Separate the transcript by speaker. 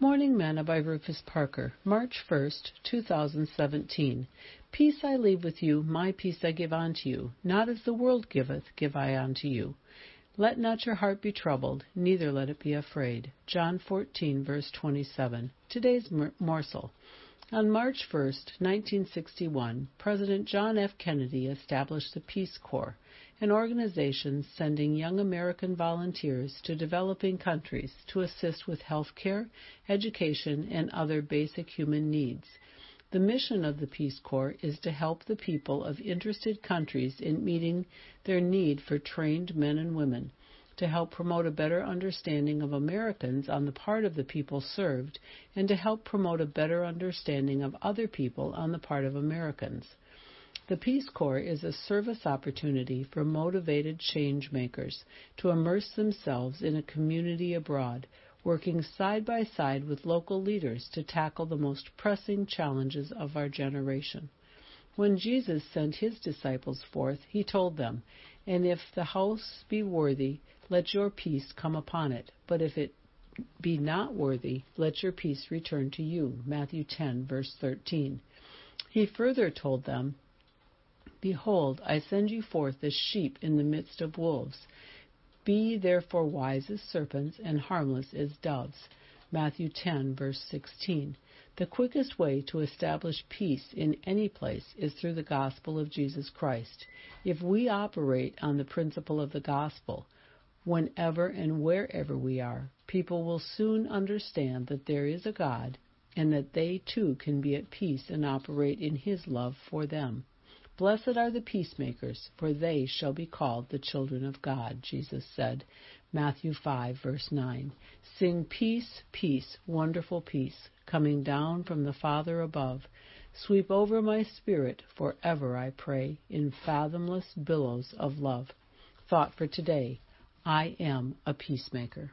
Speaker 1: Morning Manna by Rufus Parker, March 1st, 2017. Peace I leave with you, my peace I give unto you. Not as the world giveth, give I unto you. Let not your heart be troubled, neither let it be afraid. John 14, verse 27. Today's morsel. On March 1, 1961, President John F. Kennedy established the Peace Corps, an organization sending young American volunteers to developing countries to assist with health care, education, and other basic human needs. The mission of the Peace Corps is to help the people of interested countries in meeting their need for trained men and women to help promote a better understanding of Americans on the part of the people served, and to help promote a better understanding of other people on the part of Americans. The Peace Corps is a service opportunity for motivated change makers to immerse themselves in a community abroad, working side by side with local leaders to tackle the most pressing challenges of our generation. When Jesus sent his disciples forth, he told them, And if the house be worthy, let your peace come upon it. But if it be not worthy, let your peace return to you. Matthew 10, verse 13. He further told them, Behold, I send you forth as sheep in the midst of wolves. Be therefore wise as serpents and harmless as doves. Matthew 10, verse 16. The quickest way to establish peace in any place is through the gospel of Jesus Christ. If we operate on the principle of the gospel, whenever and wherever we are, people will soon understand that there is a God and that they too can be at peace and operate in His love for them. Blessed are the peacemakers, for they shall be called the children of God, Jesus said. Matthew 5, verse 9. Sing peace, peace, wonderful peace, coming down from the Father above. Sweep over my spirit forever, I pray, in fathomless billows of love. Thought for today I am a peacemaker.